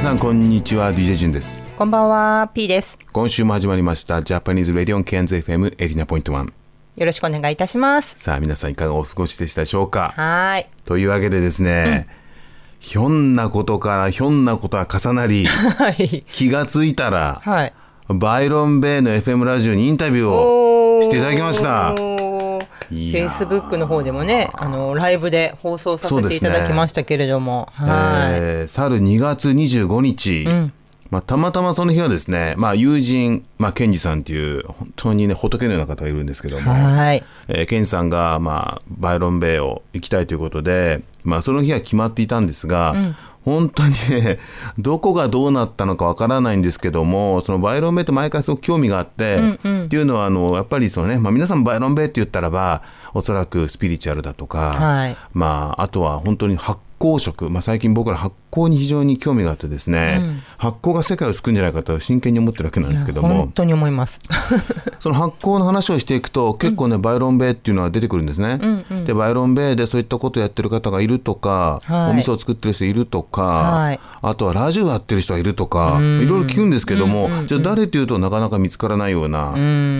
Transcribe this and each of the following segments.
皆さんこんにちは DJ ジンですこんばんは、P です。今週も始まりました Japanese Radio on Cairns FM 89.1よろしくお願いいたします。さあ皆さんいかがお過ごしでしたでしょうか？はーい。というわけでですね、ひょんなことからひょんなことが重なり はい。気がついたらはい。バイロン・ベイの FM ラジオにインタビューをしていただきましたフェイスブックの方でもね、あのライブで放送させていただきましたけれども、はい。えー去る2月25日、まあ、たまたまその日はですね、まあ、友人、まあ、ケンジさんっていう本当にね仏のような方がいるんですけども、はい。えーケンジさんが、まあ、バイロンベイを行きたいということで、まあ、その日は決まっていたんですが、本当にねどこがどうなったのかわからないんですけどもそのバイロンベイって毎回すごく興味があって、っていうのはあのやっぱりそのね、まあ、皆さんバイロンベイって言ったらばおそらくスピリチュアルだとか、はい。まあ、あとは本当に発酵食、まあ、最近僕ら発酵に非常に興味があってですね、発酵が世界を救うんじゃないかと真剣に思ってるわけなんですけども。本当に思います。その発酵の話をしていくと結構ね、バイロンベイっていうのは出てくるんですね。でバイロンベイでそういったことをやってる方がいるとか、はい。お味噌を作ってる人いるとか、はい。あとはラジオやってる人がいるとかいろいろ聞くんですけども、じゃあ誰っていうとなかなか見つからないような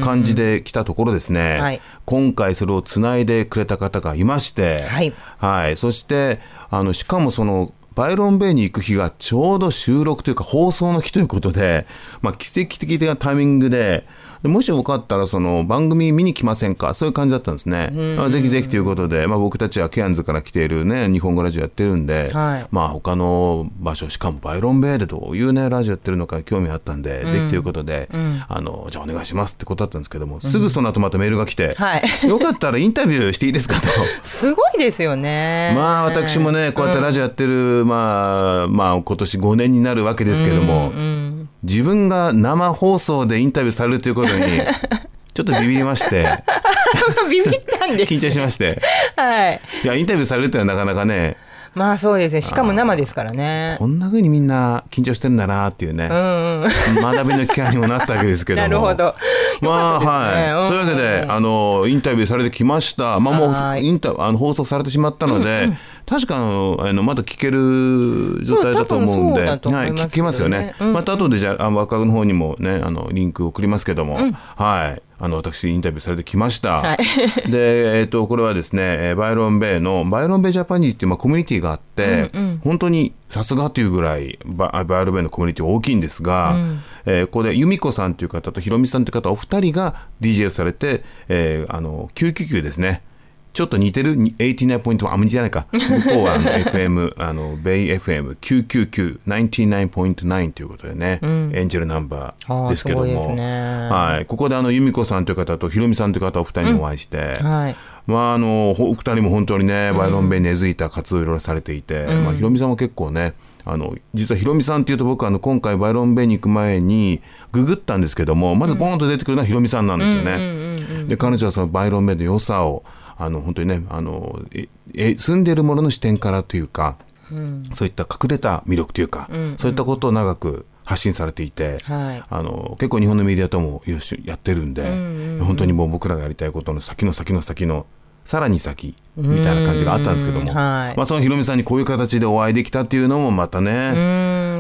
感じで来たところですね、はい。今回それをつないでくれた方がいまして、はい。はい、そしてあのしかもそのバイロンベイに行く日がちょうど収録というか放送の日ということで、まあ、奇跡的なタイミングでもしよかったらその番組見に来ませんか？そういう感じだったんですね。まあぜひぜひということで、まあ、僕たちはケアンズから来ている、ね、日本語ラジオやってるんで、はい。まあ他の場所しかもバイロンベイでどういう、ね、ラジオやってるのか興味あったんで、ぜひということで、あのじゃあお願いしますってことだったんですけども、すぐその後またメールが来て、はい。よかったらインタビューしていいですかと。すごいですよね。まあ私もねこうやってラジオやってる、まあまあ今年5年になるわけですけども、自分が生放送でインタビューされるということに ちょっとビビりまして ビビったんです。緊張しましてはい。いやインタビューされるっていうのはなかなかねまあそうですね。しかも生ですからね。こんな風にみんな緊張してるんだなっていうね、うんうん。学びの機会にもなったわけですけどもなるほど。まあはい、うんそういうわけであのインタビューされてきました、まあ、もはいうインタあの放送されてしまったので、確かあのあのまだ聞ける状態だと思うんで、はい聞けますよね、うん。また後でじゃああ若の方にもねあのリンク送りますけども、はい。あの私インタビューされてきました、はい。で、えっとこれはですねえーバイロンベイのバイロンベイジャパニーっていうまあコミュニティがあって、本当にさすがというぐらいババイロンベイのコミュニティは大きいん。ですが、えーここで由美子さんという方とひろみさんという方お二人が DJ をされて、えーあの999ですねちょっと似てる？に89.1あ似てないか。向こうはあの FM あのベイ FM99999.9 ということでね、エンジェルナンバーですけども、ね。はい、ここであの由美子さんという方とひろみさんという方お二人にお会いして、はい。まああのお二人も本当にねバイロンベイに根付いた活動をいろいろされていて、まあ、ひろみさんも結構ねあの実はひろみさんっていうと僕はあの今回バイロンベイに行く前にググったんですけどもまずボーンと出てくるのはひろみさんなんですよね。で彼女はそのバイロンベイの良さをあの本当にねあのええ住んでいるものの視点からというか、そういった隠れた魅力というか、そういったことを長く発信されていて、はい。あの結構日本のメディアともやってるんで、本当にもう僕らがやりたいことの先の先の先のさらに先みたいな感じがあったんですけども、うんはい。まあ、そのひろみさんにこういう形でお会いできたっていうのもまたね、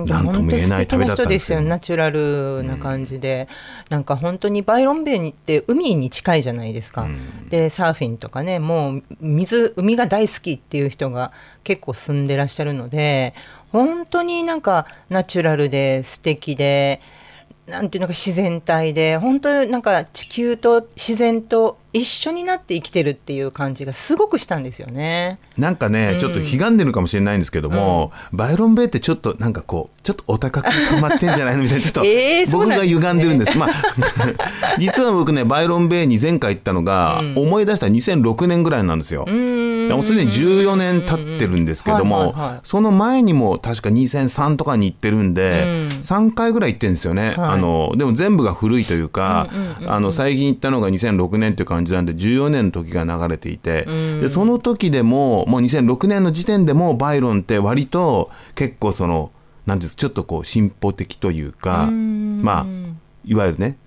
なんとも言えない旅だったんですよ。ナチュラルな感じで、なんか本当にバイロンベイにって海に近いじゃないですか、でサーフィンとかねもう水海が大好きっていう人が結構住んでらっしゃるので本当になんかナチュラルで素敵でなんていうのか自然体で本当なんか地球と自然と一緒になって生きてるっていう感じがすごくしたんですよね。なんかね、ちょっと悲願でるかもしれないんですけども、バイロン・ベイってちょっとなんかこうちょっとお高くハマってんじゃないのみたいなちょっと 僕が歪んでるんです。まあ 実は僕ねバイロン・ベイに前回行ったのが、思い出したら2006年ぐらいなんですよ。もうすでに14年経ってるんですけども、はいはいはい。その前にも確か2003とかに行ってるんで、3回ぐらい行ってるんですよね、はい。あのでも全部が古いというか、あの最近行ったのが2006年という感じなんで14年の時が流れていて、でその時でももう2006年の時点でもバイロンって割と結構そのなんですちょっとこう進歩的というかまあいわゆるね、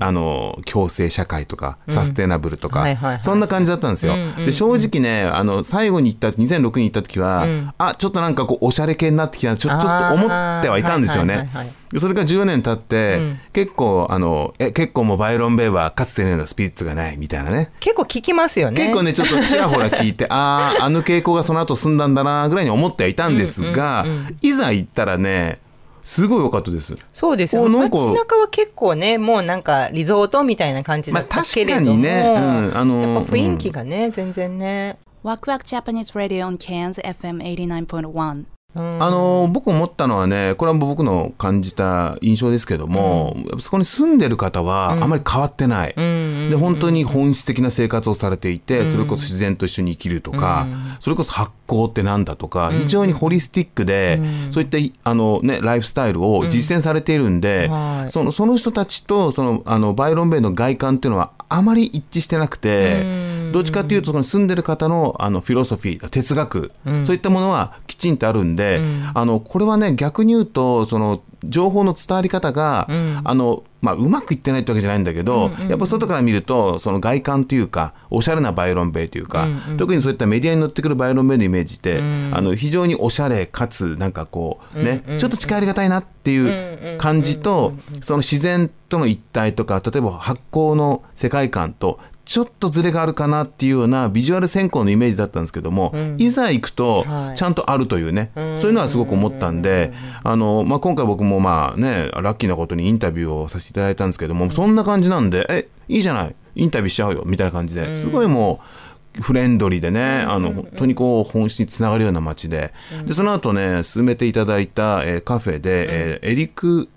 あの共生社会とかサステナブルとか、そんな感じだったんですよ。で正直ねあの最後に行った2006に行った時は、あちょっとなんかこうおしゃれ系になってきたなちょちょっと思ってはいたんですよね。それから14年経って、結構あのえ結構もうバイロン・ベイはかつてのようなスピリッツがないみたいなね。結構聞きますよね。結構ねちょっとちらほら聞いて あああの傾向がその後進んだんだなぐらいに思ってはいたんですが、いざ行ったらねすごい良かったです。そうですよ。街中は結構ねもうなんかリゾートみたいな感じだったけれども、まあ確かにね。うんあのやっぱ雰囲気がね、全然ね、Waku Waku Japanese Radio on Cairns FM 89.1. あの僕思ったのはねこれは僕の感じた印象ですけども、やっぱそこに住んでる方はあまり変わってない、で本当に本質的な生活をされていて、それこそ自然と一緒に生きるとか、それこそ発酵ってなんだとか、非常にホリスティックで、そういったいあの、ね、ライフスタイルを実践されているんで、はい。そのその人たちとそのあのバイロンベイの外観っていうのはあまり一致してなくて、どっちかっていうとその住んでる方のあのフィロソフィー哲学、そういったものはきちんとあるんで、あのこれはね逆に言うとその情報の伝わり方が、あのまあ、うまくいってないってわけじゃないんだけど、やっぱ外から見るとその外観というかおしゃれなバイロンベイというか、特にそういったメディアに載ってくるバイロンベイのイメージって、あの非常におしゃれかつなんかこうね、ちょっと近寄りがたいなっていう感じと、その自然との一体とか例えば発酵の世界観とちょっとズレがあるかなっていうようなビジュアル先行のイメージだったんですけども、いざ行くとはい。ちゃんとあるというね、そういうのはすごく思ったんで、あのまあ、今回僕もまあねラッキーなことにインタビューをさせていただいたんですけども、そんな感じなんでえいいじゃないインタビューしちゃうよみたいな感じで。すごいもうフレンドリーでね、あの本当にこう本質につながるような街で,、でその後ね進めていただいた、えーカフェで、えーエリック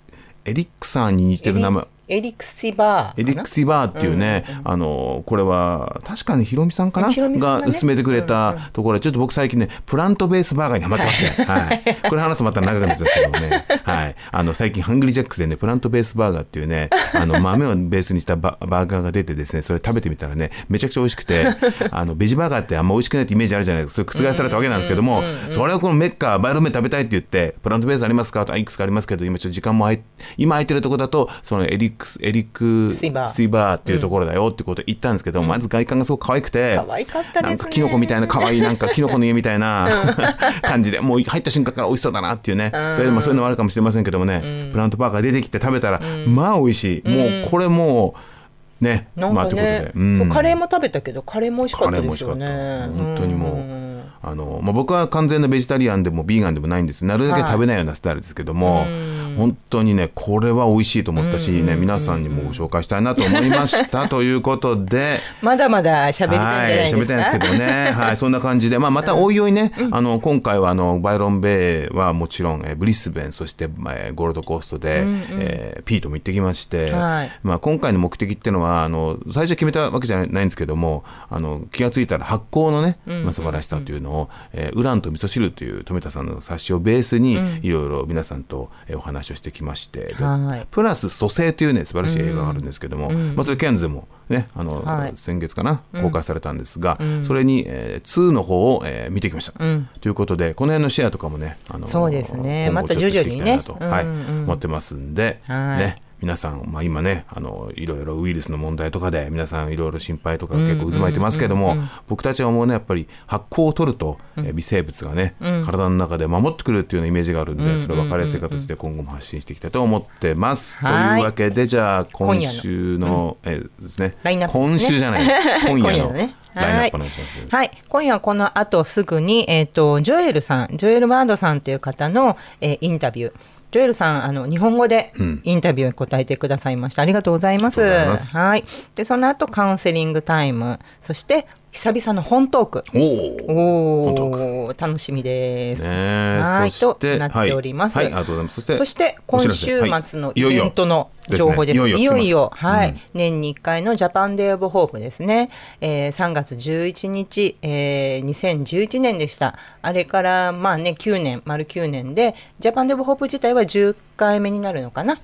エリックさんに似てる名前エリクシバーエリクシバーっていうね、あのこれは確かにヒロミさんかな？ね？が勧めてくれたところでちょっと僕最近ねプラントベースバーガーにハマってまして、はい、これ話すとまた長くなっちゃうんですけどもね、はい、あの最近ハングリージャックスでねプラントベースバーガーっていうねあの豆をベースにしたババーガーが出てですねそれ食べてみたらねめちゃくちゃ美味しくて あのベジバーガーってあんま美味しくないってイメージあるじゃないですか。それ覆されたわけなんですけども、それをこのメッカバイロン麺食べたいって言ってプラントベースありますか？とあいくつかありますけど今ちょっと時間も今空いてるところだとそのエリックスエリックスイバーっていうところだよってことを言ったんですけど、まず外観がすごく可愛くて、可愛かったですね。なんかキノコみたいな可愛いなんかキノコの家みたいな 感じでもう入った瞬間から美味しそうだなっていうね、それでもそういうのもあるかもしれませんけどもね、プラントパーカー出てきて食べたら、まあ美味しい、もうこれもうねなんかまあというね、ことで、うん。そうカレーも食べたけどカレーも美味しかカったですよね。本当にもう、あのまあ、僕は完全なベジタリアンでもビーガンでもないんです。なるだけ食べないようなスタイルですけども、本当にねこれは美味しいと思ったしね、皆さんにもご紹介したいなと思いました。ということで。まだまだ喋りたいんじゃないですか、はい、喋りたいんですけどね、はい、そんな感じで、まあ、またおいおいね、あの今回はあのバイロンベイはもちろん、えーブリスベンそして、えーゴールドコーストで、えーピートも行ってきまして、はい。まあ、今回の目的っていうのはあの最初決めたわけじゃないんですけどもあの気が付いたら発酵のね、まあ、素晴らしさというのを、えーウランと味噌汁という富田さんの冊子をベースに、いろいろ皆さんと、えーお話をしてきまして、ではい。プラス「蘇生」というね素晴らしい映画があるんですけども、まあ、それケアンズでもねあの、はい。先月かな公開されたんですが、それに、えー、2の方を、えー見てきました、ということでこの辺のシェアとかもねあのそうですね。また徐々にね。はい。うんうん思ってますんで、はい。ね皆さん、まあ、今ねあのいろいろウイルスの問題とかで皆さんいろいろ心配とか結構渦巻いてますけども、僕たちは思うねやっぱり発酵を取ると、えー微生物がね、体の中で守ってくるっていうようなイメージがあるんで、それを分かりやすい形で今後も発信していきたいと思ってます。はい。というわけでじゃあ今週のえーですね。ラインナップね。今週じゃない。今夜のね。ラインナップお願いします。はい、今夜この後すぐに、えっ、と、ジョエルさん、ジョエル・バードさんという方の、えーインタビュー。ジョエルさんあの日本語でうん。インタビューに答えてくださいました、ありがとうございます。ありがとうございます。はい。でその後カウンセリングタイム。そして久々の本トーク。おお楽しみです、はいとなっております。はい、はい、ありがとうございますそしてそして今週末のイベントの情報です。いよいよはい、うん。年に1回のジャパンデーオブホープですね。えー、3月11日、えー、2011年でした。あれからまあね9年丸9年でジャパンデーオブホープ自体は10回目になるのかな。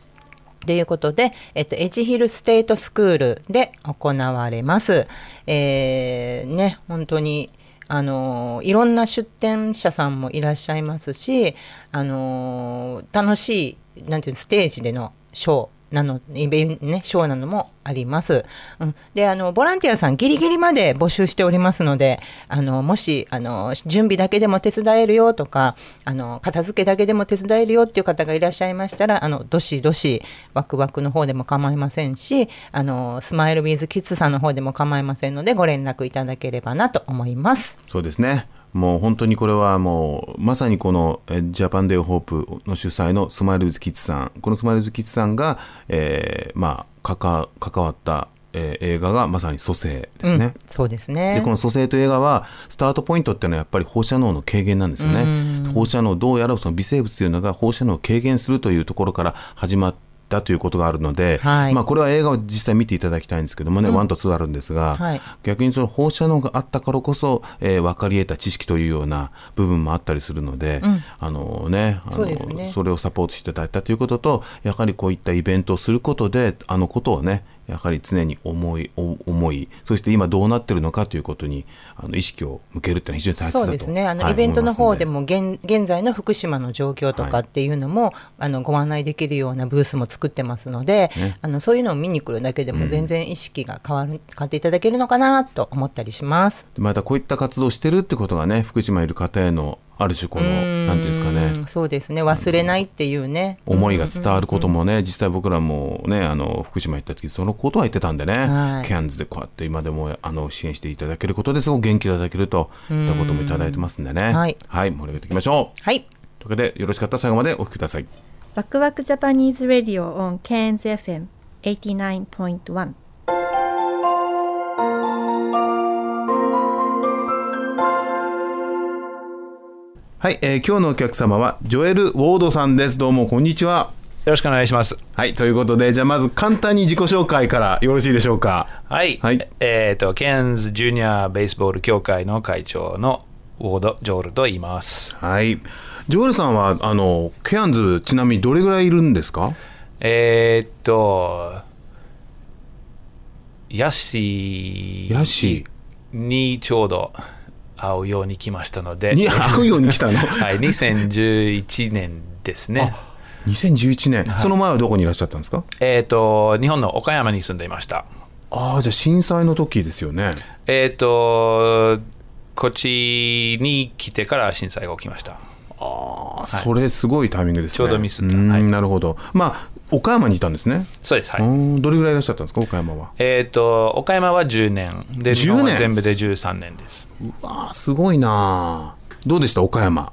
ということで、えっと、エッジヒルステートスクールで行われます。えー、ね、本当に、あのいろんな出展者さんもいらっしゃいますし、あの楽しい、なんていうのステージでのショーなの、イベントね、ショーなのもあります。うん、で、あの、ボランティアさんギリギリまで募集しておりますので、あの、もし、あの、準備だけでも手伝えるよとか、あの、片付けだけでも手伝えるよっていう方がいらっしゃいましたら、あの、どしどし、ワクワクの方でも構いませんし、あの、スマイルウィズキッズさんの方でも構いませんので、ご連絡いただければなと思います。そうですね。もう本当にこれはもうまさにこのえージャパンデーホープの主催のスマイルズキッズさんこのスマイルズキッズさんが、えーまあ関関わった、えー映画がまさに蘇生ですね。うんそうですね。でこの蘇生という映画はスタートポイントっていうのはやっぱり放射能の軽減なんですよね。放射能どうやらその微生物というのが放射能を軽減するというところから始まったということがあるので、はい。まあこれは映画を実際見ていただきたいんですけどもね、1と2あるんですが、はい。逆にその放射能があったからこそ、えー分かり得た知識というような部分もあったりするので、あのねあのね。それをサポートしていただいたということとやはりこういったイベントをすることであのことをねやはり常に思いお思い。そして今どうなってるのかということにあの意識を向けるっていうのは非常に大切だと。そうですね。あの、はいイベントの方でも現現在の福島の状況とかっていうのも、あのご案内できるようなブースも作ってますので、ね。あのそういうのを見に来るだけでも全然意識が変わる、変わっていただけるのかなと思ったりします。でまたこういった活動をしてるってことがね福島にいる方へのある種このなんていうんですかね。うんそうですね。忘れないっていうね、思いが伝わることもね、実際僕らもねあの福島行った時そのことは言ってたんでね、はい。ケアンズでこうやって今でもあの支援していただけることですごく元気いただけるといったこともいただいてますんでね。はい。盛り上げていきましょう。はい。というわけでよろしかったら最後までお聞きください。ワクワクジャパニーズ・ラディオ on Cairns FM 89.1はい、えー今日のお客様はジョエル・ウォードさんです。どうもこんにちは。よろしくお願いします。はいということでじゃあまず簡単に自己紹介からよろしいでしょうか？はい。はい。えっ、と、ケンズジュニアベースボール協会の会長のウォード・ジョールと言います。はい。ジョエルさんはあのケアンズちなみにどれぐらいいるんですか？えっ、と、ヤシヤシにちょうど会うように来ましたので、に会うように来たの？はい、2011年ですね。2011年、その前はどこにいらっしゃったんですか？えっ、と、日本の岡山に住んでいました。ああじゃあ震災の時ですよねえっ、と、こっちに来てから震災が起きました。あそれすごいタイミングですねちょうどミスったうんはいなるほどまあ岡山にいたんですね、そうです。はい。うんどれぐらいいらっしゃったんですか岡山は？えっ、と、岡山は10年。で、10日本は年？全部で13年です。ああすごいな。どうでした岡山？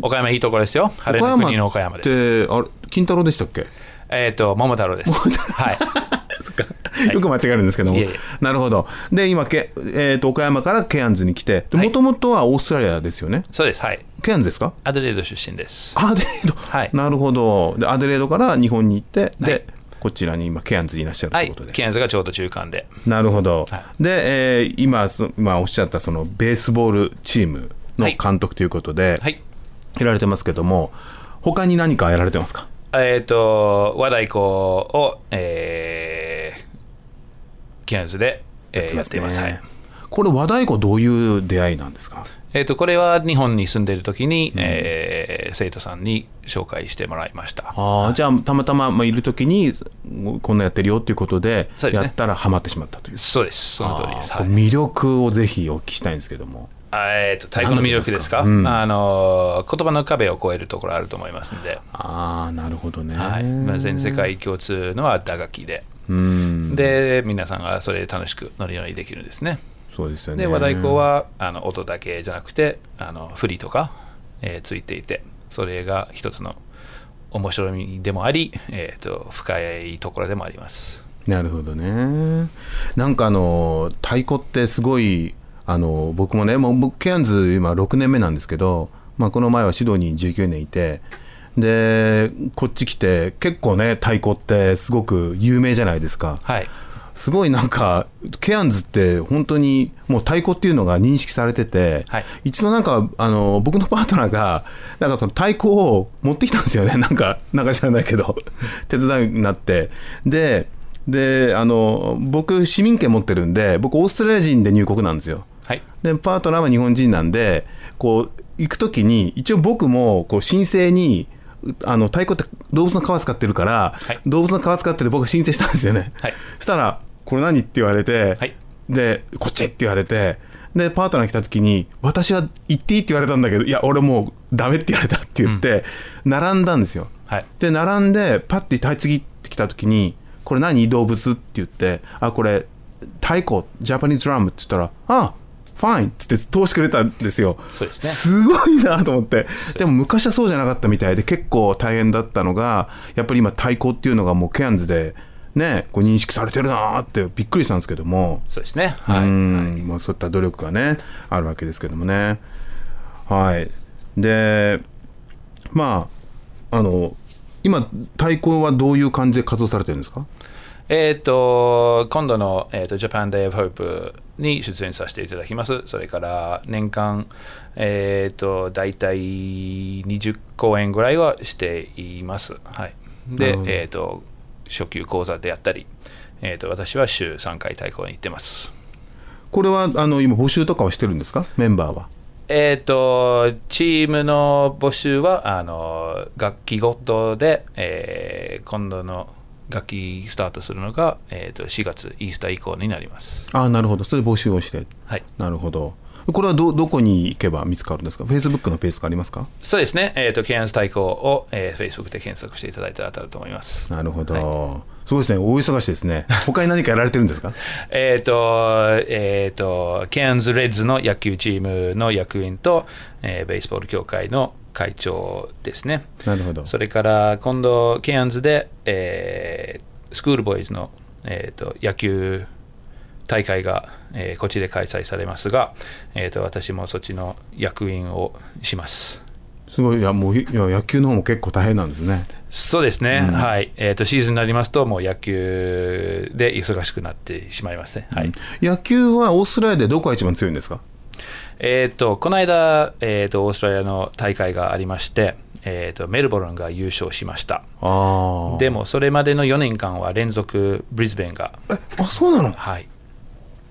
岡山いいところですよ。晴れの国の岡山っです。てあれ金太郎でしたっけ？えっ、と、桃太郎です。はい。い。よく間違えるんですけども、いえいえ。なるほど。で今け、えー、と岡山からケアンズに来てはい。もともとはオーストラリアですよね？そうです。はい。ケアンズですか？アデレード出身です。アデレード、はい。なるほど。でアデレードから日本に行ってで、はいこちらに今ケアンズにいらっしゃるとはいいうことで、。ケアンズがちょうど中間で。なるほど、はで、えー今そ今おっしゃったそのベースボールチームのはい監督ということで、はい。やられてますけども他に何かやられてますか？えっ、と、和太鼓を、えー、ケアンズで、えーやっています。はい。これ和太鼓どういう出会いなんですか？えっ、と、これは日本に住んでいる時に、えー生徒さんに紹介してもらいました。あーじゃあたまたま、まあ、いる時にこんなやってるよっていうことでね。やったらハマってしまったという。そうです。その通りです。はい。魅力をぜひお聞きしたいんですけども。あえー、と太鼓の魅力ですか？うん。あの言葉の壁を越えるところあると思いますんで、ああなるほどね、はい。まあ、全世界共通のは打楽器で、うん。で皆さんがそれで楽しくノリノリできるんですねそうですよねで和太鼓はあの音だけじゃなくてあの振りとか、えーついていてそれが一つの面白みでもあり、えー、と深いところでもあります。なるほどね。なんかあの太鼓ってすごいあの僕もねもう僕ケアンズ今6年目なんですけど、まあ、この前はシドニー19年いてでこっち来て結構ね太鼓ってすごく有名じゃないですか。はいすごいなんかケアンズって本当にもう太鼓っていうのが認識されてて、はい。一度なんかあの僕のパートナーがなんかその太鼓を持ってきたんですよね。なんかなんか知らないけど 手伝いになって。でであの僕市民権持ってるんで僕オーストラリア人で入国なんですよ。はい。でパートナーは日本人なんでこう行く時に一応僕もこう申請にあの太鼓って動物の皮使ってるから、はい。動物の皮使ってて僕申請したんですよね、はい。そしたら「これ何?」って言われて、はい。で「こっち」って言われてでパートナー来た時に「私は行っていい」って言われたんだけど「いや俺もうダメ」って言われたって言って、並んだんですよ。はい。で並んでパッてはい次って来た時に「これ何動物?」って言って「あこれ太鼓ジャパニーズドラム」って言ったら「あファイン」っつって通してくれたんですよ。すね。すごいなと思って。でも昔はそうじゃなかったみたいで結構大変だったのがやっぱり今太鼓っていうのがもうケアンズでねこう認識されてるなーってびっくりしたんですけども。そうですね。うはい、んもうそういった努力がねあるわけですけどもね。はい。でまああの今太鼓はどういう感じで活動されてるんですか？えっ、と、今度の、えー、と Japan Day of Hope に出演させていただきます。それから年間、えっ、と、大体20公演ぐらいはしています。はい。でえっ、と、初級講座であったり、えっ、と、私は週3回太鼓に行ってます。これはあの今募集とかはしてるんですか？メンバーはえっ、と、チームの募集は、あの、楽器ごとで、えー今度の楽器スタートするのが、えー、と4月イースター以降になります。ああなるほどそれで募集をしてはい。なるほどこれはどどこに行けば見つかるんですか？フェイスブックのペースがありますか？そうですね、えー、とケアンズ対抗を、えー、Facebook で検索していただいたら当たると思います。なるほど、はすごいですね。大忙しいですね。他に何かやられてるんですか？えっ、と、えっ、と、ケアンズ・レッズの野球チームの役員と、えーベースボール協会の会長ですね。なるほど。それから今度、ケアンズで、えースクールボーイズの、えー、と野球大会が、えーこっちで開催されますが、えー、と私もそっちの役員をします。すごい。いやもういや野球の方も結構大変なんですね。そうですね、はい、えー、とシーズンになりますと、もう野球で忙しくなってしまいますね。はい。野球はオーストラリアでどこが一番強いんですか？えー、とこの間、えー、とオーストラリアの大会がありまして、えー、とメルボルンが優勝しました。あでも、それまでの4年間は連続ブリスベンが、あそうなの？はい、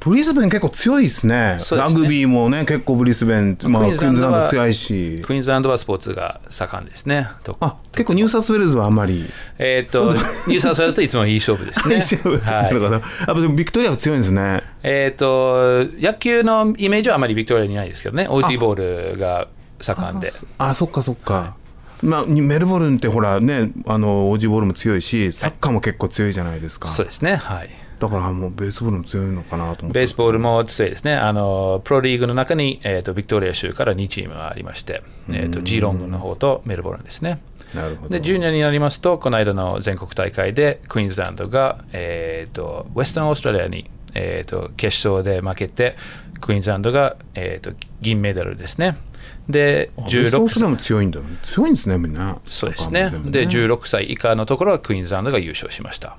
ブリスベン結構強いですね。ね。ラグビーもね結構ブリスベン、まあ、クイーンズランド強いし。クイーンズランドはスポーツが盛んですね。とあ結構ニューサウスウェールズはあんまり。えー、とニューサウスウェールズといつもいい勝負ですね。なるほどはい。やっぱでもビクトリアは強いんですね。えー、と野球のイメージはあまりビクトリアにないですけどね、オージーボールが盛んで。あそっかそっか、まあ、メルボルンってほらねあのオージーボールも強いしサッカーも結構強いじゃないですか、そうですね、はい。だからもうベースボールも強いのかなと思って。ベースボールも強いですね。あのプロリーグの中に、えー、とビクトリア州から2チームがありまして、えー、とジーロングの方とメルボルンですね。なるほど。で、ジュニアになりますと、この間の全国大会でクイーンズランドが、えー、とウェスタンオーストラリアに、えー、と決勝で負けて、クイーンズランドが、えー、と銀メダルですね。で、あベースボール16も強いんだ。強いんですねみんな。そうですね。全部で16歳以下のところはクイーンズランドが優勝しました。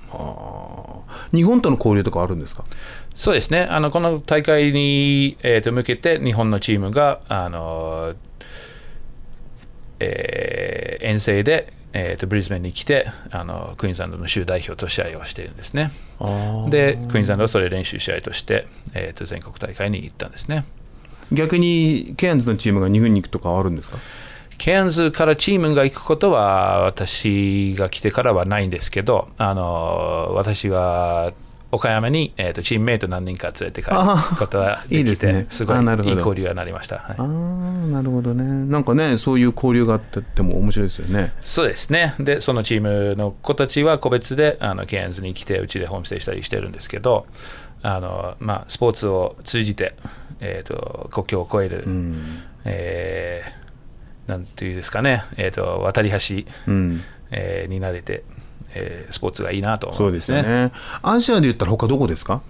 日本との交流とかあるんですか？そうですね、あのこの大会に、えーと向けて、日本のチームが、あのえー遠征で、えーとブリスベンに来てあの、クイーンズランドの州代表と試合をしているんですね。で、クイーンズランドはそれを練習試合として、えーと全国大会に行ったんですね。逆にケアンズのチームが2軍に行くとかはあるんですか？ケアンズからチームが行くことは、私が来てからはないんですけど、あの私は岡山に、えー、とチームメイト何人か連れて帰ることができて、いいですね。すごいあなるほど。いい交流になりました。はい。ああなるほどね。なんかねそういう交流があってっても面白いですよね。そうですね。で、そのチームの子たちは個別であのケアンズに来て、うちでホームステイしたりしてるんですけど、あのまあ、スポーツを通じて、えー、と国境を越える、うん。えーなんていうんですかね、えー、と渡り橋、うん。えーに慣れて、えースポーツがいいなと思そううんでですね。アジアで言ったら他どこですか？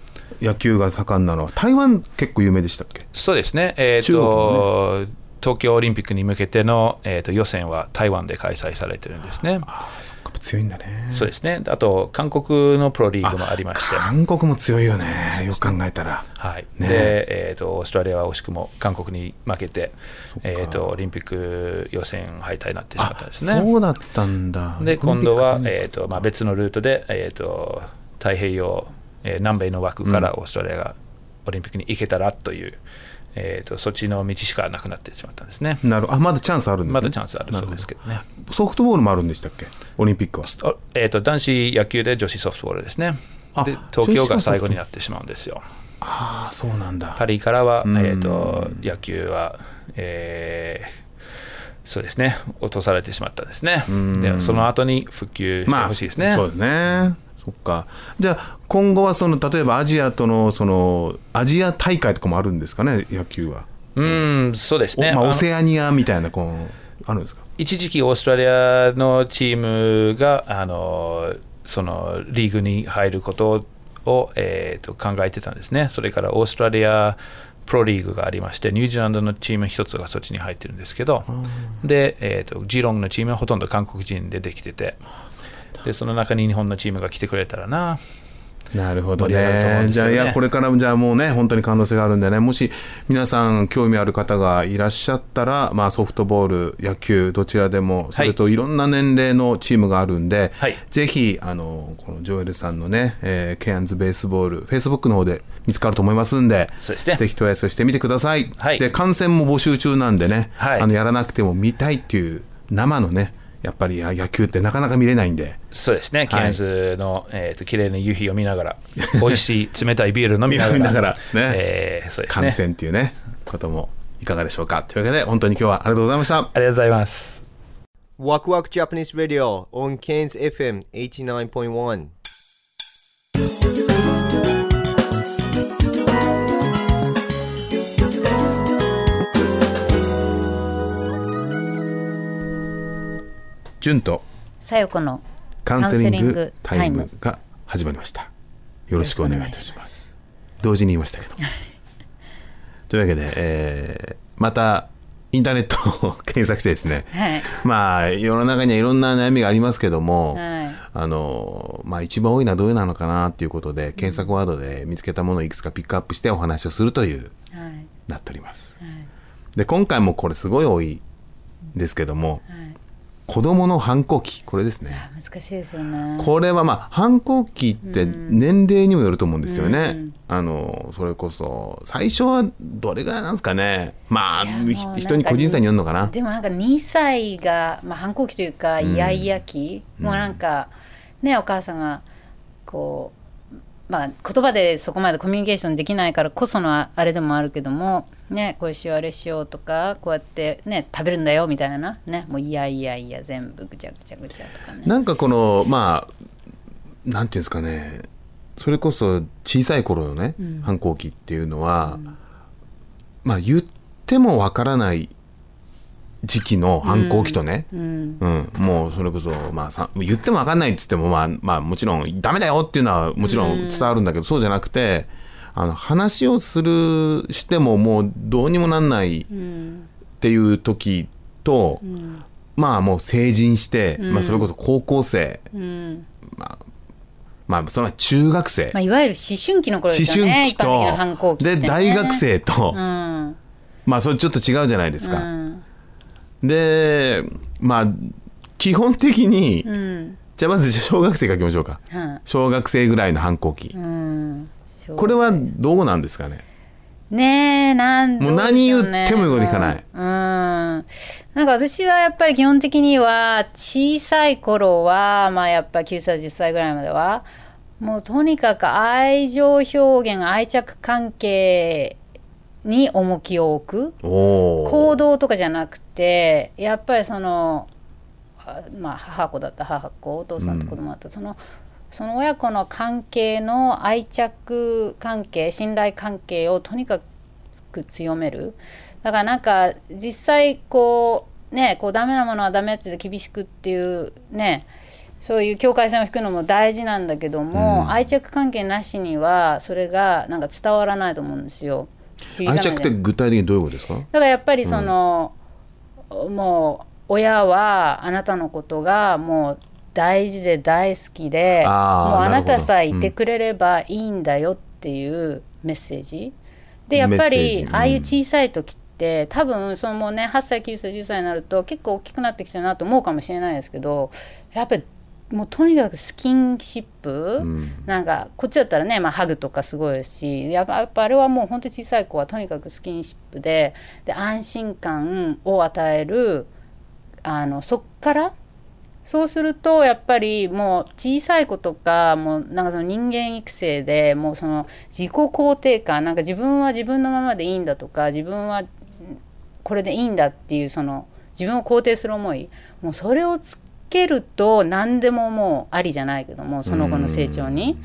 野球が盛んなのは。台湾結構有名でしたっけ？そうですね、えーと東京オリンピックに向けての、えー、と予選は台湾で開催されてるんですね。やっぱ強いんだね。そうですねあと、韓国のプロリーグもありまして、韓国も強いよね。よく考えたら。はいねでえー、とオーストラリアは惜しくも韓国に負けて、えー、とオリンピック予選敗退になってしまったんですね。そうだったんだ。で今度は、えーーとまあ、別のルートで、えー、と太平洋、えー南米の枠からオーストラリアがオリンピックに行けたらという、えー、とそっちの道しかなくなってしまったんですね。なるあまだチャンスあるんですね。まだチャンスあるそうですけどね。ソフトボールもあるんでしたっけ？オリンピックは。おえー、と男子野球で女子ソフトボールですね。あで東京が最後になってしまうんですよ。ああ、そうなんだ。パリからは、うんえー、と野球は、えーそうですね、落とされてしまったんですね。んでその後に復旧してほしいですね。そうですね。そっか。じゃあ今後はその例えばアジアとのそのアジア大会とかもあるんですかね野球は。うん、そうですね。おまあオセアニアみたいなこうあるんですか？一時期オーストラリアのチームがあのそのリーグに入ることを、えー、と考えてたんですね。それからオーストラリアプロリーグがありまして、ニュージーランドのチーム一つがそっちに入ってるんですけど、で、えー、とジーロンのチームはほとんど韓国人でできてて、でその中に日本のチームが来てくれたらな。なるほど盛り上がると思うんね。じゃあいやこれからじゃあもうね本当に可能性があるんでね。もし皆さん興味ある方がいらっしゃったらまあソフトボール野球どちらでもそれとい。ろんな年齢のチームがあるんで、はい。ぜひあのこのジョエルさんのね、えーケアンズベースボールフェイスブックの方で見つかると思いますんでそうですね。ぜひ問い合わせしてみてください、はい。で観戦も募集中なんでね、はい。あのやらなくても見たいっていう生のねやっぱりや野球ってなかなか見れないんで。そうですね、ケンズの、えー、と綺麗な夕日を見ながら、美味しい冷たいビール飲みながら、がらね。えーそうですね。観戦っていうねこともいかがでしょうか。というわけで本当に今日はありがとうございました。ありがとうございます。Waku Waku Japanese Radio on Cairns FM 89.1. 純とさよこのカウンセリングタイムが始まりました。よろしくお願いいたします。同時に言いましたけど。というわけで、えーまたインターネットを 検索してですね。はい。まあ世の中にはいろんな悩みがありますけども、はい。あのまあ、一番多いのはどういうなのかなっていうことで検索ワードで見つけたものをいくつかピックアップしてお話をするというはい。なっております。はい。で今回もこれすごい多いですけどもはい子供の反抗期。これですね。あ難しいですよね。これはまあ反抗期って年齢にもよると思うんですよね、うんあのそれこそ最初はどれぐらいなんですかね。まあ人に個人差によるのかな。でもなんか2歳が、まあ、反抗期というかイヤイヤ期、もうなんかねお母さんがこうまあ言葉でそこまでコミュニケーションできないからこそのあれでもあるけどもねこうしようあれしようとかこうやってね食べるんだよみたいなねもういやいやいや全部ぐちゃぐちゃぐちゃとかねなんかこのまあなんていうんですかねそれこそ小さい頃のね、反抗期っていうのは、まあ言ってもわからない時期の反抗期とね、うん。うん、もうそれこそ、まあ、さ言っても分かんないっつっても、まあ、まあもちろんダメだよっていうのはもちろん伝わるんだけど、そうじゃなくてあの話をするしてももうどうにもなんないっていう時と、まあもう成人して、まあ、それこそ高校生、うん。まあそれは中学生、まあ、いわゆる思春期の頃思ですよね春期と。ね、大学生と、うん。まあそれちょっと違うじゃないですか。うんでまあ基本的に、うん。じゃあまず小学生書きましょうか。はい。小学生ぐらいの反抗期、うん。これはどうなんですかね？ねえなんもう何言っても言うこといかない。うん、うんなんか私はやっぱり基本的には小さい頃はまあやっぱ9歳10歳ぐらいまではもうとにかく愛情表現愛着関係に重きを置く。行動とかじゃなくてやっぱりそのあまあ母子だった。ら母子お父さんと子供だった。ら、そのその親子の関係の愛着関係信頼関係をとにかく強める。だからなんか実際こねこうダメなものはダメって厳しくっていうねそういう境界線を引くのも大事なんだけども、愛着関係なしにはそれがなんか伝わらないと思うんですよ。愛着って具体的にどういうことですか？だからやっぱりその、もう親はあなたのことがもう大事で大好きでもうあなたさえいてくれればいいんだよっていうメッセージ。でやっぱりジ。うん。ああいう小さい時って多分そのもうね8歳9歳10歳になると結構大きくなってきちゃうなと思うかもしれないですけどやっぱりもうとにかくスキンシップ、なんかこっちだったらね、まあ、ハグとかすごいしやっぱやっぱあれはもう本当に小さい子はとにかくスキンシップでで安心感を与えるあのそっからそうするとやっぱりもう小さい子とかもうなんかその人間育成でもうその自己肯定感なんか自分は自分のままでいいんだとか自分はこれでいいんだっていうその自分を肯定する思いもうそれをつけると何でももうありじゃないけどもその後の成長に。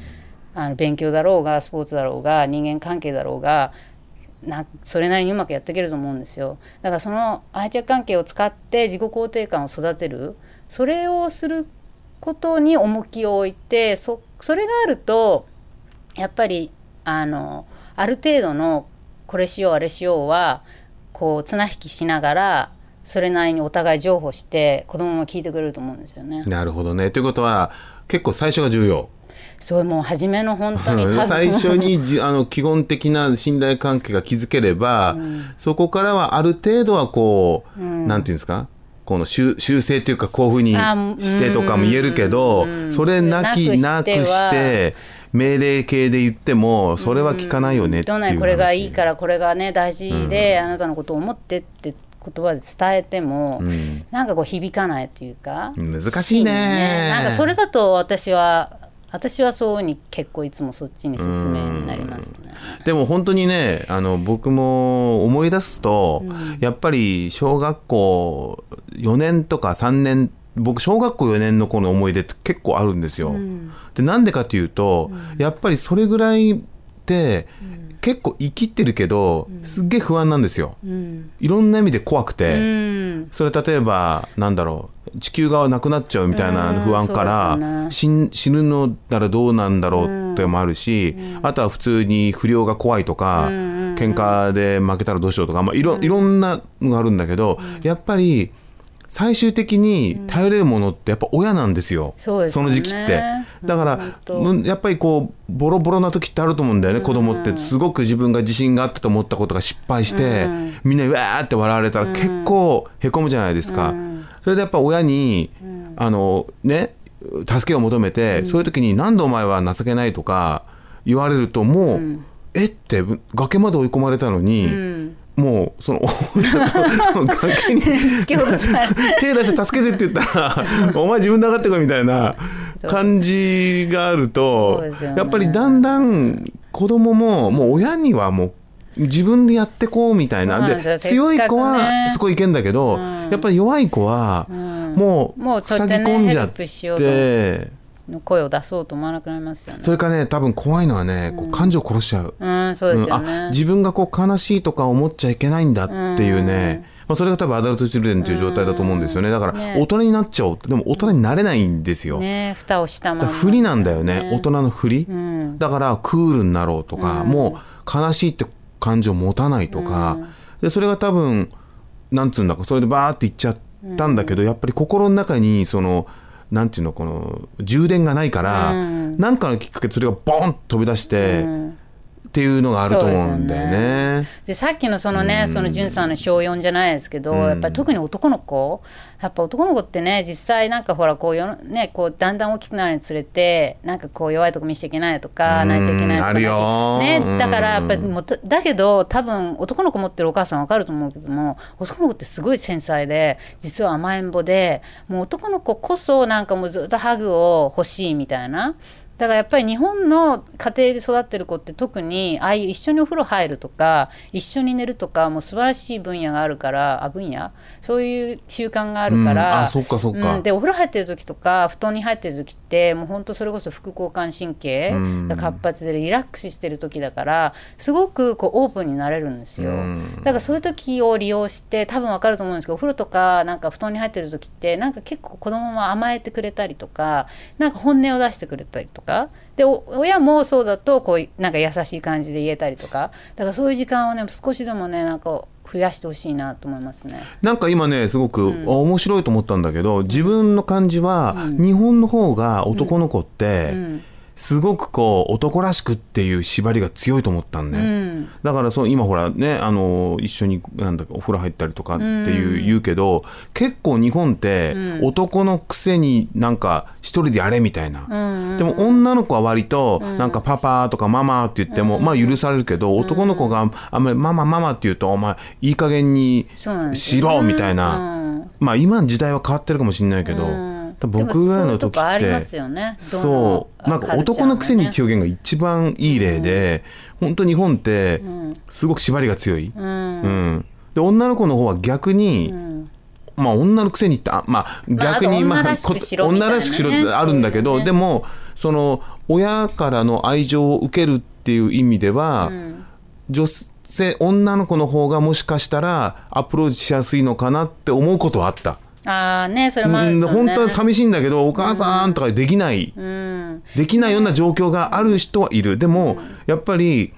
あの勉強だろうがスポーツだろうが人間関係だろうがなそれなりにうまくやっていけると思うんですよ。だからその愛着関係を使って自己肯定感を育てる。それをすることに重きを置いてそそれがあるとやっぱりあのある程度のこれしようあれしようはこう綱引きしながらそれなりにお互い譲歩して子供も聞いてくれると思うんですよね。なるほどね。ということは結構最初が重要。そうもう初めの本当に 最初にじあの基本的な信頼関係が築ければ、そこからはある程度はこう、なんていうんですか？この修修正というかこういうふうにしてとかも言えるけど、それなきなくして命令形で言ってもそれは聞かないよねっていう話。どんなにこれがいいからこれがね大事で、あなたのことを思ってって言葉で伝えても、なんかこう響かないっていうか難しいね。真になんかそれだと私は私はそうに結構いつもそっちに説明になりますね。でも本当にねあの僕も思い出すと、やっぱり小学校4年とか3年僕小学校4年の子の思い出って結構あるんですよ。でなんでかというと、やっぱりそれぐらいって、結構生きってるけどすっげえ不安なんですよ。いろんな意味で怖くて。うん。それ例えばなんだろう地球がなくなっちゃうみたいな不安から、うんそうです死ぬのならどうなんだろうってもあるし、あとは普通に不良が怖いとか、喧嘩で負けたらどうしようとか、まあ、いろいろんなのがあるんだけど、やっぱり最終的に頼れるものってやっぱ親なんですよ、そうですよね。の時期って。だから、やっぱりこうボロボロな時ってあると思うんだよね、子供ってすごく自分が自信があったと思ったことが失敗して、みんなにわーって笑われたら結構へこむじゃないですか、それでやっぱ親に、あのね助けを求めて、そういう時に「なんでお前は情けない」とか言われるともう、えって崖まで追い込まれたのに、もうその 崖に手出して助けてって言ったら お前自分で上がってこいみたいな感じがあると、ね。やっぱりだんだん子供ももう親にはもう自分でやってこうみたいな。で強い子はねそこいけんだけど、やっぱり弱い子はもう塞ぎ込んじゃって、の声を出そうと思わなくなりますよね。それからね多分怖いのはね、こう感情を殺しちゃう。うん、そうですようん。自分がこう悲しいとか思っちゃいけないんだっていうね、まあ、それが多分アダルトチルデンという状態だと思うんですよね。だからね。大人になっちゃおうでも大人になれないんですよ、ね、蓋をしたまま。だから不利なんだよね。大人の不利、ん。だからクールになろうとか、もう悲しいって感情を持たないとか、でそれが多分なんつうんだかそれでバーっていっちゃったんだけど、やっぱり心の中にそのなんていうのこの充電がないから、なんかのきっかけでそれがボンと飛び出して、っていうのがあると思うんだよね。でさっきのそのね、そのんさんの小4じゃないですけど、やっぱり特に男の子。やっぱ男の子ってね実際なんかほらこうよのねこうだんだん大きくなるにつれてなんかこう弱いとこ見せちゃいけないとか泣いちゃいけないとかねうん。だからやっぱりもだけど多分男の子持ってるお母さんわかると思うけども男の子ってすごい繊細で実は甘えん坊でもう男の子こそなんかもうずっとハグを欲しいみたいなだからやっぱり日本の家庭で育ってる子って特にああいう一緒にお風呂入るとか一緒に寝るとかもう素晴らしい分野があるからあ分野？そういう習慣があるから、うんあそっかそっか。うんでお風呂入ってる時とか布団に入ってる時ってもう本当それこそ副交感神経うん。が活発でリラックスしてる時だからすごくこうオープンになれるんですよ、うん。だからそういう時を利用して多分わかると思うんですけどお風呂とかなんか布団に入ってる時ってなんか結構子供も甘えてくれたりとかなんか本音を出してくれたりとかでお親もそうだとこうなんか優しい感じで言えたりとか。だからそういう時間をね少しでもねなんか増やしてほしいなと思いますね。なんか今ねすごく、あ面白いと思ったんだけど自分の感じは、日本の方が男の子って、うんすごくこう男らしくっていう縛りが強いと思ったんね、うん。だからそう今ほらねあの一緒になんだお風呂入ったりとかっていう、言うけど結構日本って、男のくせになんか一人でやれみたいな、でも女の子は割となんかパパとかママって言っても、まあ許されるけど男の子があんまりママママって言うとお前いい加減にしろみたいな、うん。まあ今の時代は変わってるかもしれないけど、僕ぐらいの時ってそうなんか男のくせに表現が一番いい例で、本当日本ってすごく縛りが強い、うん。うん。で女の子の方は逆に、まあ女のくせにってあまあ逆にまあまあ女らしくしろってあるんだけど、ね。でもその親からの愛情を受けるっていう意味では、女性女の子の方がもしかしたらアプローチしやすいのかなって思うことはあった。ああねそれもあるね。本当は寂しいんだけどお母さんとかできない、うん。できないような状況がある人はいる。でも、やっぱり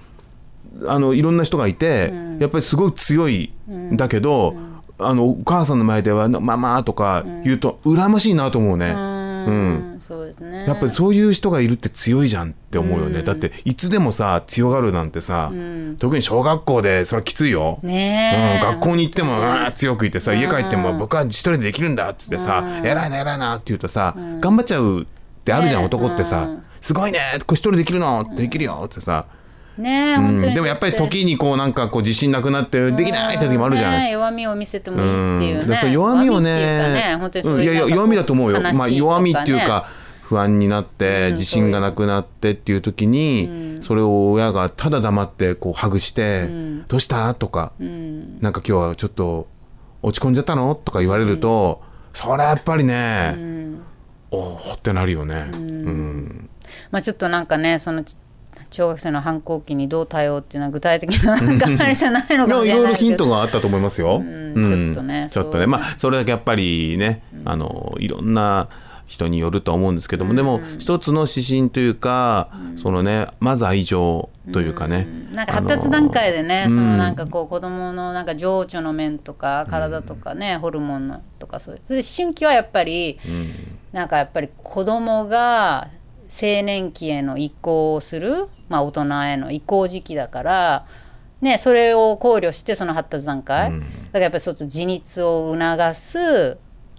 あのいろんな人がいて、やっぱりすごい強いんだけど、あのお母さんの前では「ママ」とか言うと羨ましいなと思うね。うん。そうですね。やっぱりそういう人がいるって強いじゃんって思うよね、だっていつでもさ強がるなんてさ、特に小学校でそれはきついよ、ねえ。うん、学校に行っても、うん。強くいてさ家帰っても僕は一人でできるんだっつってさ、偉いな偉いなって言うとさ、頑張っちゃうってあるじゃん、ね男ってさ、すごいねこれ一人できるのできるよってさ、ねえうん。本当に。でもやっぱり時にこうなんかこう自信なくなってできないって時もあるじゃん。ね弱みを見せてもいいっていうね。うん。弱みをね本当にそういううん。いやいや弱みだと思うよ、まあ、弱みっていうか不安になってうん自信がなくなってっていう時に、それを親がただ黙ってこうハグして「どうした?」とか、なんか今日はちょっと落ち込んじゃったの?」とか言われると、それはやっぱりね、おおってなるよね。うん。まあちょっとなんかねそのち小学生の反抗期にどう対応っていうのは具体的なあれじゃないのかもしいやいろいろヒントがあったと思いますよ。んうんちょっとねちょっとね。まあそれだけやっぱりね、あのいろんな人によるとは思うんですけども、でも一つの指針というか、そのねまず愛情というかね、なんか発達段階でね、そのなんかこう子供のなんか情緒の面とか体とかね、ホルモンのとかそういう。それで思春期はやっぱり、なんかやっぱり子供が青年期への移行をする、まあ、大人への移行時期だから、ね、それを考慮してその発達段階、だからやっぱりちょっと自立を促す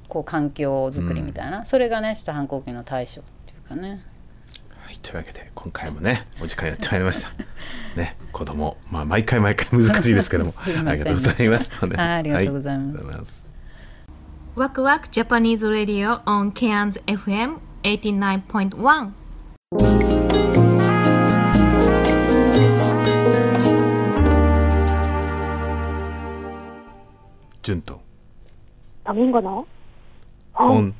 こう環境づくりみたいな、それがねちょっと反抗期の対処っていうかね。はい、というわけで今回もねお時間やってまいりました。ね子供まあ毎回毎回難しいですけども。ありがとうございます。はいありがとうございます。はありがとうございます。ワクワクジャパニーズ・ラディオ on Cairns FM 89.1順とドミンゴの本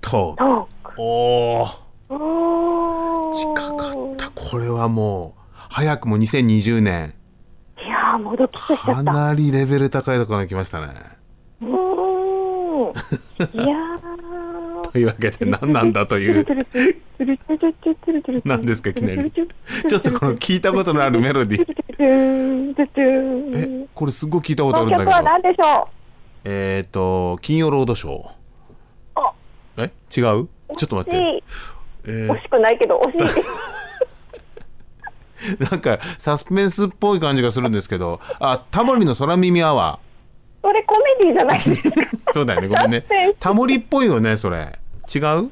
トーク。トおお近かったこれはもう早くも2020年いやー、もうドキッとしちゃかった。なりレベル高いところに来ましたね。うーん。いやー。というわけで何なんだという。何ですかいきなり。ちょっとこの聞いたことのあるメロディー。えこれすごい聞いたことあるんだけど。えっ、ー、と金曜ロードショー。あ。え？違う？ちょっとう待って、惜しい。えー惜しくないけど、惜しい。なんかサスペンスっぽい感じがするんですけど。あタモリの空耳アワそれコメディじゃないですか。ー そうだよねごめんね タモリっぽいよねそれ違う？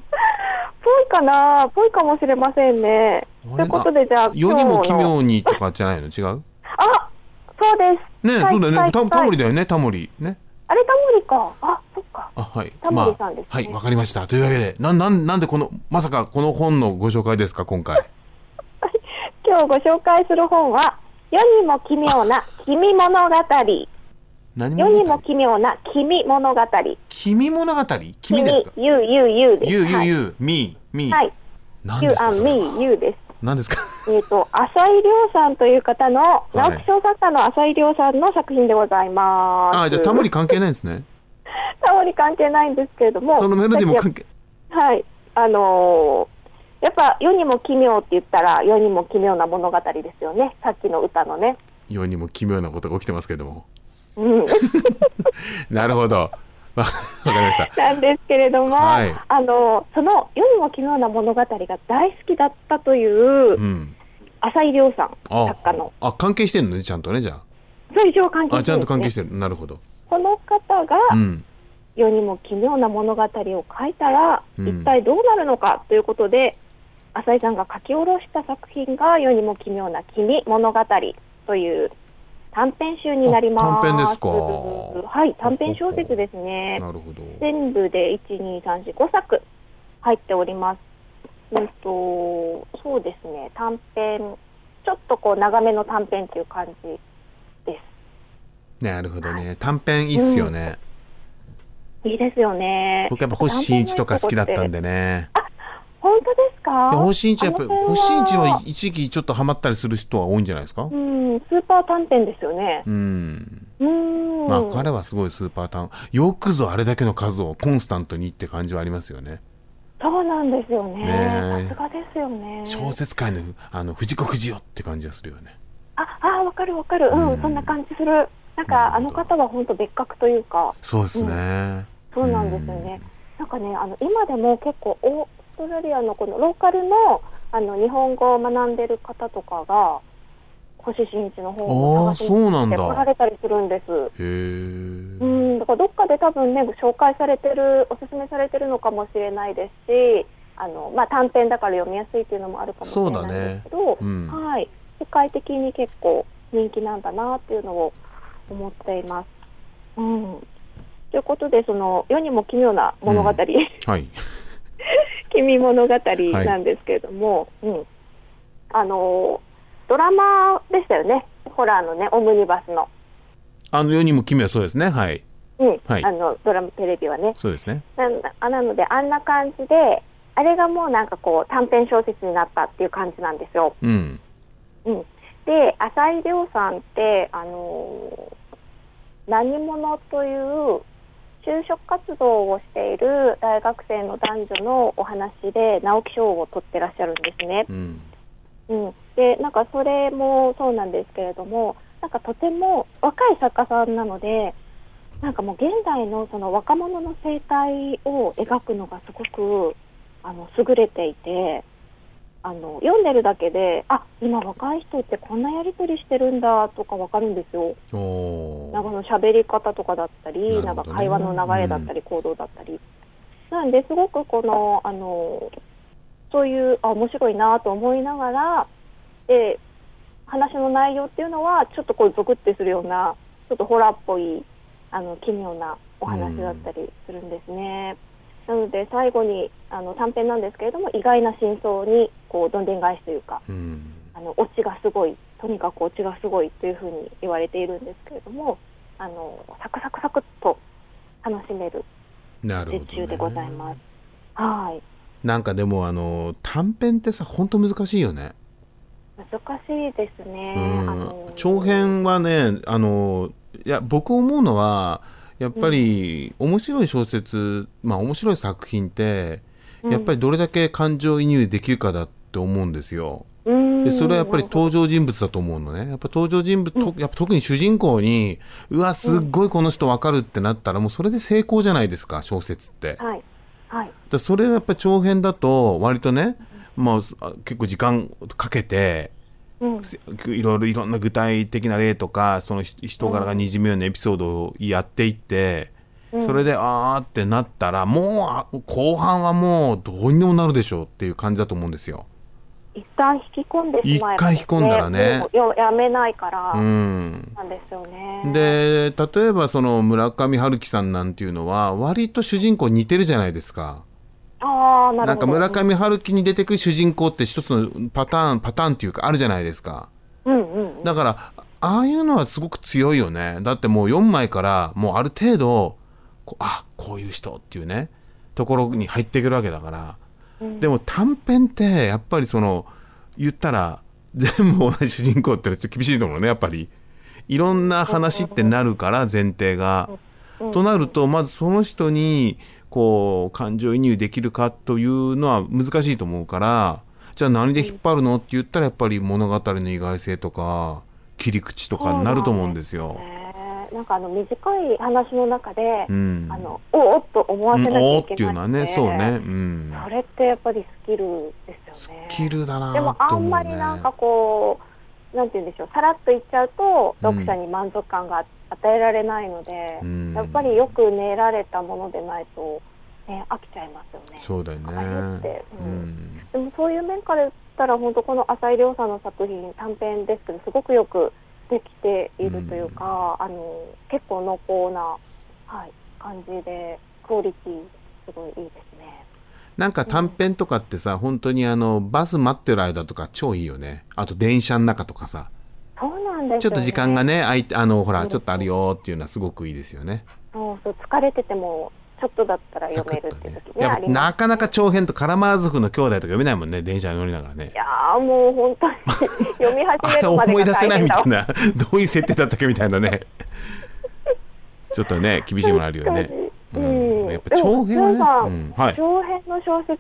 ぽいかなぽいかもしれませんね。ということで、じゃあ、世にも奇妙にとかじゃないの？違う？あそうです。ねはいそうだよねタはいタモリだよねタモリねあれタモリか。あ、そっか。あはい。タモリさんですねまあはい、わかりました。というわけで、なん、なん、なんでこの、まさかこの本のご紹介ですか、今回？今日ご紹介する本は、世にも奇妙な君物語。何世にも奇妙な君物語。君物語？君ですか？君、you, you, you です。?You, you, はい you, me, me. はい。何 you ですか？And それ me, you です。何ですか？えっ、と、浅井亮さんという方の、直木賞作家の浅井亮さんの作品でございます。あ、じゃあタモリ関係ないんですね。タモリ関係ないんですけれども。そのメロディーも関係。はい。あのーやっぱ世にも奇妙って言ったら世にも奇妙な物語ですよね。さっきの歌のね。世にも奇妙なことが起きてますけども。うん。なるほど。わ わかりました。なんですけれども、はいあのその世にも奇妙な物語が大好きだったといううん。浅井亮さん、あ作家の。あ、関係してんのね、ちゃんとね、じゃそう一応関係あ。あ、ちゃんと関係てしてる。なるほど。この方が、うん。世にも奇妙な物語を書いたら、うん一体どうなるのかということで、浅井さんが書き下ろした作品が世にも奇妙な君物語という短編集になります。あ短編ですかはい、短編小説ですね。なるほど。全部で1、2、3、4、5作入っております。うんと、そうですね、短編、ちょっとこう長めの短編っていう感じです。なるほどね。短編いいっすよね。いいですよね。僕やっぱ星新一とか好きだったんでね。本当ですか？星新一やっぱり星新一は一時期ちょっとハマったりする人は多いんじゃないですか？うん、スーパー短編ですよね。うん。うーん。まあ彼はすごいスーパータウン。よくぞあれだけの数をコンスタントにって感じはありますよね。そうなんですよね。さすがですよね。小説界のあの藤子不二雄って感じがするよね。あ、あ、わかるわかる。うん、うんそんな感じする。なんか、あの方は本当別格というか。そうですね。そうなんですよね。なんかね、あの今でも結構オーストラリアのこのローカルのあの日本語を学んでる方とかが星新一の本を探しに来られたりするんです。へえ。うん、だからどっかで多分ね紹介されてるおすすめされてるのかもしれないですし、あのまあ短編だから読みやすいっていうのもあるかもしれないんですけど、ねうんはい、世界的に結構人気なんだなっていうのを思っています。うん。ということでその世にも奇妙な物語、はい。君物語なんですけれども、うん、あのドラマでしたよね、ホラーのねオムニバスの。あの世にも奇妙そうですね。はい。うん、はいあのドラマテレビはね。そうですね。なあなので、あんな感じで、あれがもうなんかこう短編小説になったっていう感じなんですよ。うん。うん、で、浅井亮さんって、あのー何者という就職活動をしている大学生の男女のお話で直木賞を取ってらっしゃるんですね。うん。うん、でなんかそれもそうなんですけれどもなんかとても若い作家さんなのでなんかもう現代のその若者の生態を描くのがすごくあの優れていてあの読んでるだけであ今若い人ってこんなやり取りしてるんだとかわかるんですよ。おなんかその喋り方とかだったり、なねなんか会話の流れだったり、行動だったり。なんですごくこの、あの、そういう、あ、面白いなと思いながら、で、話の内容っていうのは、ちょっとこう、ゾクってするような、ちょっとホラーっぽい、あの、奇妙なお話だったりするんですね。なので、最後に、あの、短編なんですけれども、意外な真相に、こう、どんでん返しというか、うん。あのオチがすごい、とにかくオチがすごいというふうに言われているんですけれども、あのサクサクサクっと楽しめるなるほど、絶中でございます。はい、なんかでもあの短編ってさ本当難しいよね。難しいですね。うんあの長編はねあのいや僕思うのはやっぱり面白い小説、まあ面白い作品ってうん。やっぱりどれだけ感情移入できるかだって思うんですよ。うん。でそれはやっぱり登場人物だと思うのね。やっぱ登場人物、とやっぱ特に主人公にうわすっごいこの人わかるってなったらもうそれで成功じゃないですか小説って。はい、はい、だそれはやっぱり長編だと割とね、まあ、あ結構時間かけてうん、いろいろいろんな具体的な例とかその人人柄がにじむようなエピソードをやっていって、うんそれであーってなったらもうあ後半はもうどうにでもなるでしょうっていう感じだと思うんですよ。一旦引き込んでしまえば、一回引き込んだらねもうよやめないから、うんなんですよね。で例えばその村上春樹さんなんていうのは割と主人公似てるじゃないですか。なんか村上春樹に出てくる主人公って一つのパターンパターンっていうかあるじゃないですか。うんうん。だからああいうのはすごく強いよね。だってもう4枚からもうある程度こうあこういう人っていうねところに入っていけるわけだから。でも短編ってやっぱりその言ったら 全部同じ主人公ってのはちょっと厳しいと思うねやっぱり。いろんな話ってなるから前提が。となるとまずその人にこう感情移入できるかというのは難しいと思うからじゃあ何で引っ張るのって言ったらやっぱり物語の意外性とか切り口とかになると思うんですよ。えーなんかあの短い話の中で、うんあのおおっと思わせなきゃいけなくて、ていうのはねそうね。うんそれってやっぱりスキルですよね。スキルだなでもあん。まりなんかこう、なんて言うんでしょう、さらっと言っちゃうと、読者に満足感が与えられないので、うんやっぱりよく練られたものでないと、ね、飽きちゃいますよね。そうだよねて。ううんんでもそういう面から言ったら、本当この浅井亮さんの作品、短編ですけど、すごくよくできているというか、あの結構濃厚な、はい、感じで、クオリティすごいいいですね。なんか短編とかってさ本当にあのバス待ってる間とか超いいよね。あと電車の中とかさそうなんですよ、ね。ちょっと時間がね空いてあのほらちょっとあるよっていうのはすごくいいですよね。そうそう疲れててもちょっとだったら読めるっていう時ねやっぱありますなかなか長編とカラマーズフの兄弟とか読めないもんね電車に乗りながらねい。やーもう本当に読み始めるまで思い出がせないみたいな どういう設定だったっけみたいなねちょっとね厳しいものあるよね。うん、やっぱ長編はね。うん。はい。長編の小説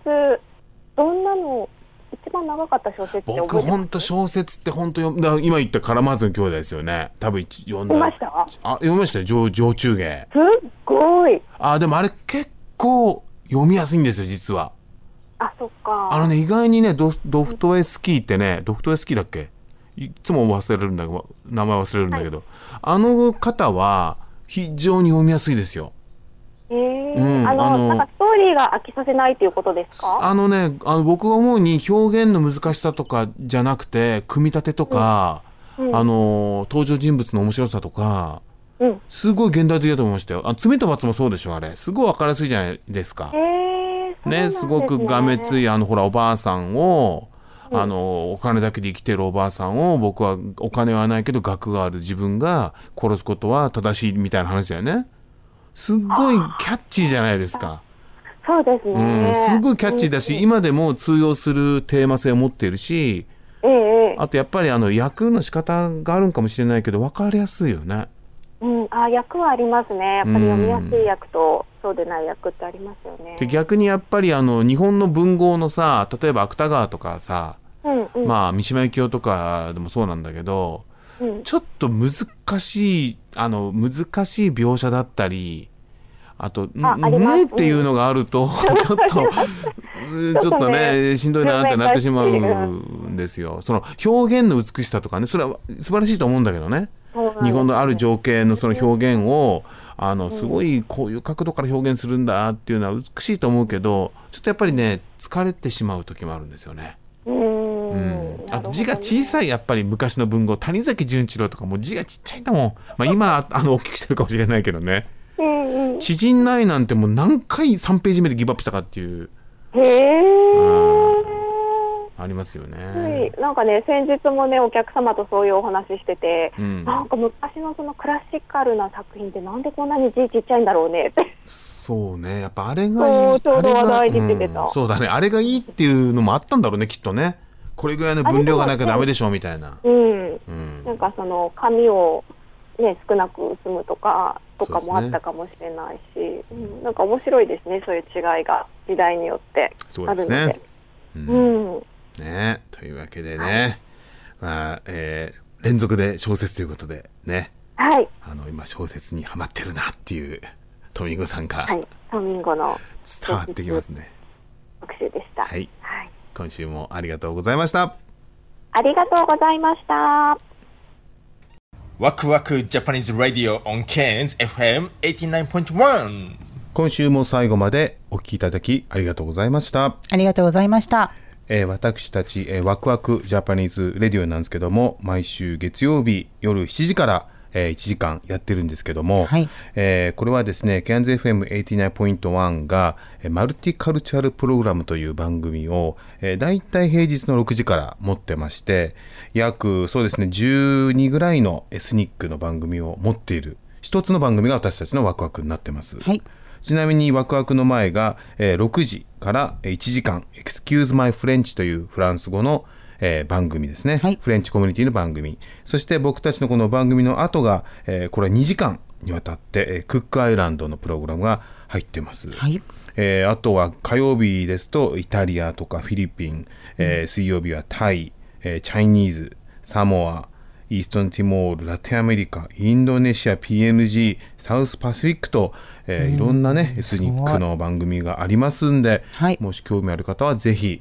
どんなの一番長かった小説って覚えてます？僕本当小説って本当読んだ今言ったカラマーズの兄弟ですよね。多分一読んだ見ました？あ読みましたよ。上上中芸すっごい。あでもあれ結構読みやすいんですよ実は。あそっか。あのね意外にねドドフトエスキーってねドフトエスキーだっけ？いつも忘れるんだけど名前忘れるんだけど、あの方は非常に読みやすいですよえん。あのなんかストーリーが飽きさせないっていうことですか？あのねあの僕が思うに表現の難しさとかじゃなくて組み立てとか、うん。うん。あの登場人物の面白さとかうん。すごい現代的だと思いましたよ。あ罪と罰もそうでしょあれ。すごい分かりやすいじゃないですか。えー、ねですすごくがめついあのほらおばあさんをうん。あのお金だけで生きてるおばあさんを僕はお金はないけど学がある自分が殺すことは正しいみたいな話だよねすっごいキャッチーじゃないですか。そうですうね、ん、すごいキャッチーだし、今でも通用するテーマ性を持っているし、ええ。あとやっぱりあの役の仕方があるんかもしれないけど分かりやすいよね。うん、あ役はありますね。やっぱり読みやすい役とそうでない役ってありますよね。で逆にやっぱりあの日本の文豪のさ例えば芥川とかさ、うんうん。まあ三島由紀夫とかでもそうなんだけどうんちょっと難しいあの難しい描写だったりあと「んあありますん?」っていうのがあると、ちょっとうん ちょっとねしんどいなってなってしまうんですよ。その表現の美しさとかねそれは素晴らしいと思うんだけどね。日本のある情景のその表現をあのすごいこういう角度から表現するんだっていうのは美しいと思うけどちょっとやっぱりね疲れてしまう時もあるんですよね。うーん。あと字が小さいやっぱり昔の文豪谷崎潤一郎とかもう字がちっちゃいんだもん、まあ、今あの大きくしてるかもしれないけどね。うんうん。知人ないなんてもう何回3ページ目でギブアップしたかっていう。へえ、ありますよはね。い、なんかね先日もねお客様とそういうお話ししてて、うん。なんか昔のそのクラシカルな作品ってなんでこんなに字ちっちゃいんだろうねって。そうね。やっぱあれがそういいちょうどあれが話題に出てた。うんそうだね。あれがいいっていうのもあったんだろうねきっとねこれぐらいの分量がなきゃダメでしょみたいな。うん、うん。なんかその紙をね少なく済むとかとかもあったかもしれないし、うん、なんか面白いですねそういう違いが時代によってそうあるので。ですね。うん。ねというわけでね、まあえー連続で小説ということでね。はい。あの今小説にはまってるなっていうトミンゴさんがはい。トミンゴの伝わってきますね。特集でした、はい、今週もありがとうございました。ありがとうございましたワクワクジャパニーズラディオ on Cairns FM89.1 今週も最後までお聞きいただきありがとうございました。ありがとうございました。えー私たち、えーワクワクジャパニーズレディオなんですけども毎週月曜日夜7時から、えー1時間やってるんですけども、えーこれはですね CANZFM89.1 が、えーマルティカルチャルプログラムという番組を、えー、大体平日の6時から持ってまして約そうですね12ぐらいのエスニックの番組を持っている一つの番組が私たちのワクワクになってます。ちなみにワクワクの前が、えー6時からえー1時間「Excuse My French」というフランス語の、えー番組ですね、フレンチコミュニティの番組。そして僕たちのこの番組の後が、えーこれは2時間にわたって、えークックアイランドのプログラムが入ってます、えーあとは火曜日ですとイタリアとかフィリピン、えー水曜日はタイ、えーチャイニーズサモアイーストンティモール、ラテンアメリカ、インドネシア、PNG、サウスパシフィックと、えーうん。いろんなね、エスニックの番組がありますんで、もし興味ある方はぜひ、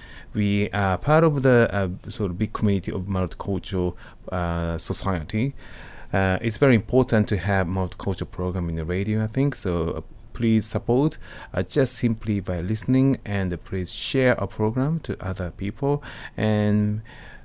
we are part of the uh, sort of big community of multicultural uh, society. Uh, it's very important to have multicultural program in the radio, I think. So uh, please support uh, just simply by listening and please share our program to other people. And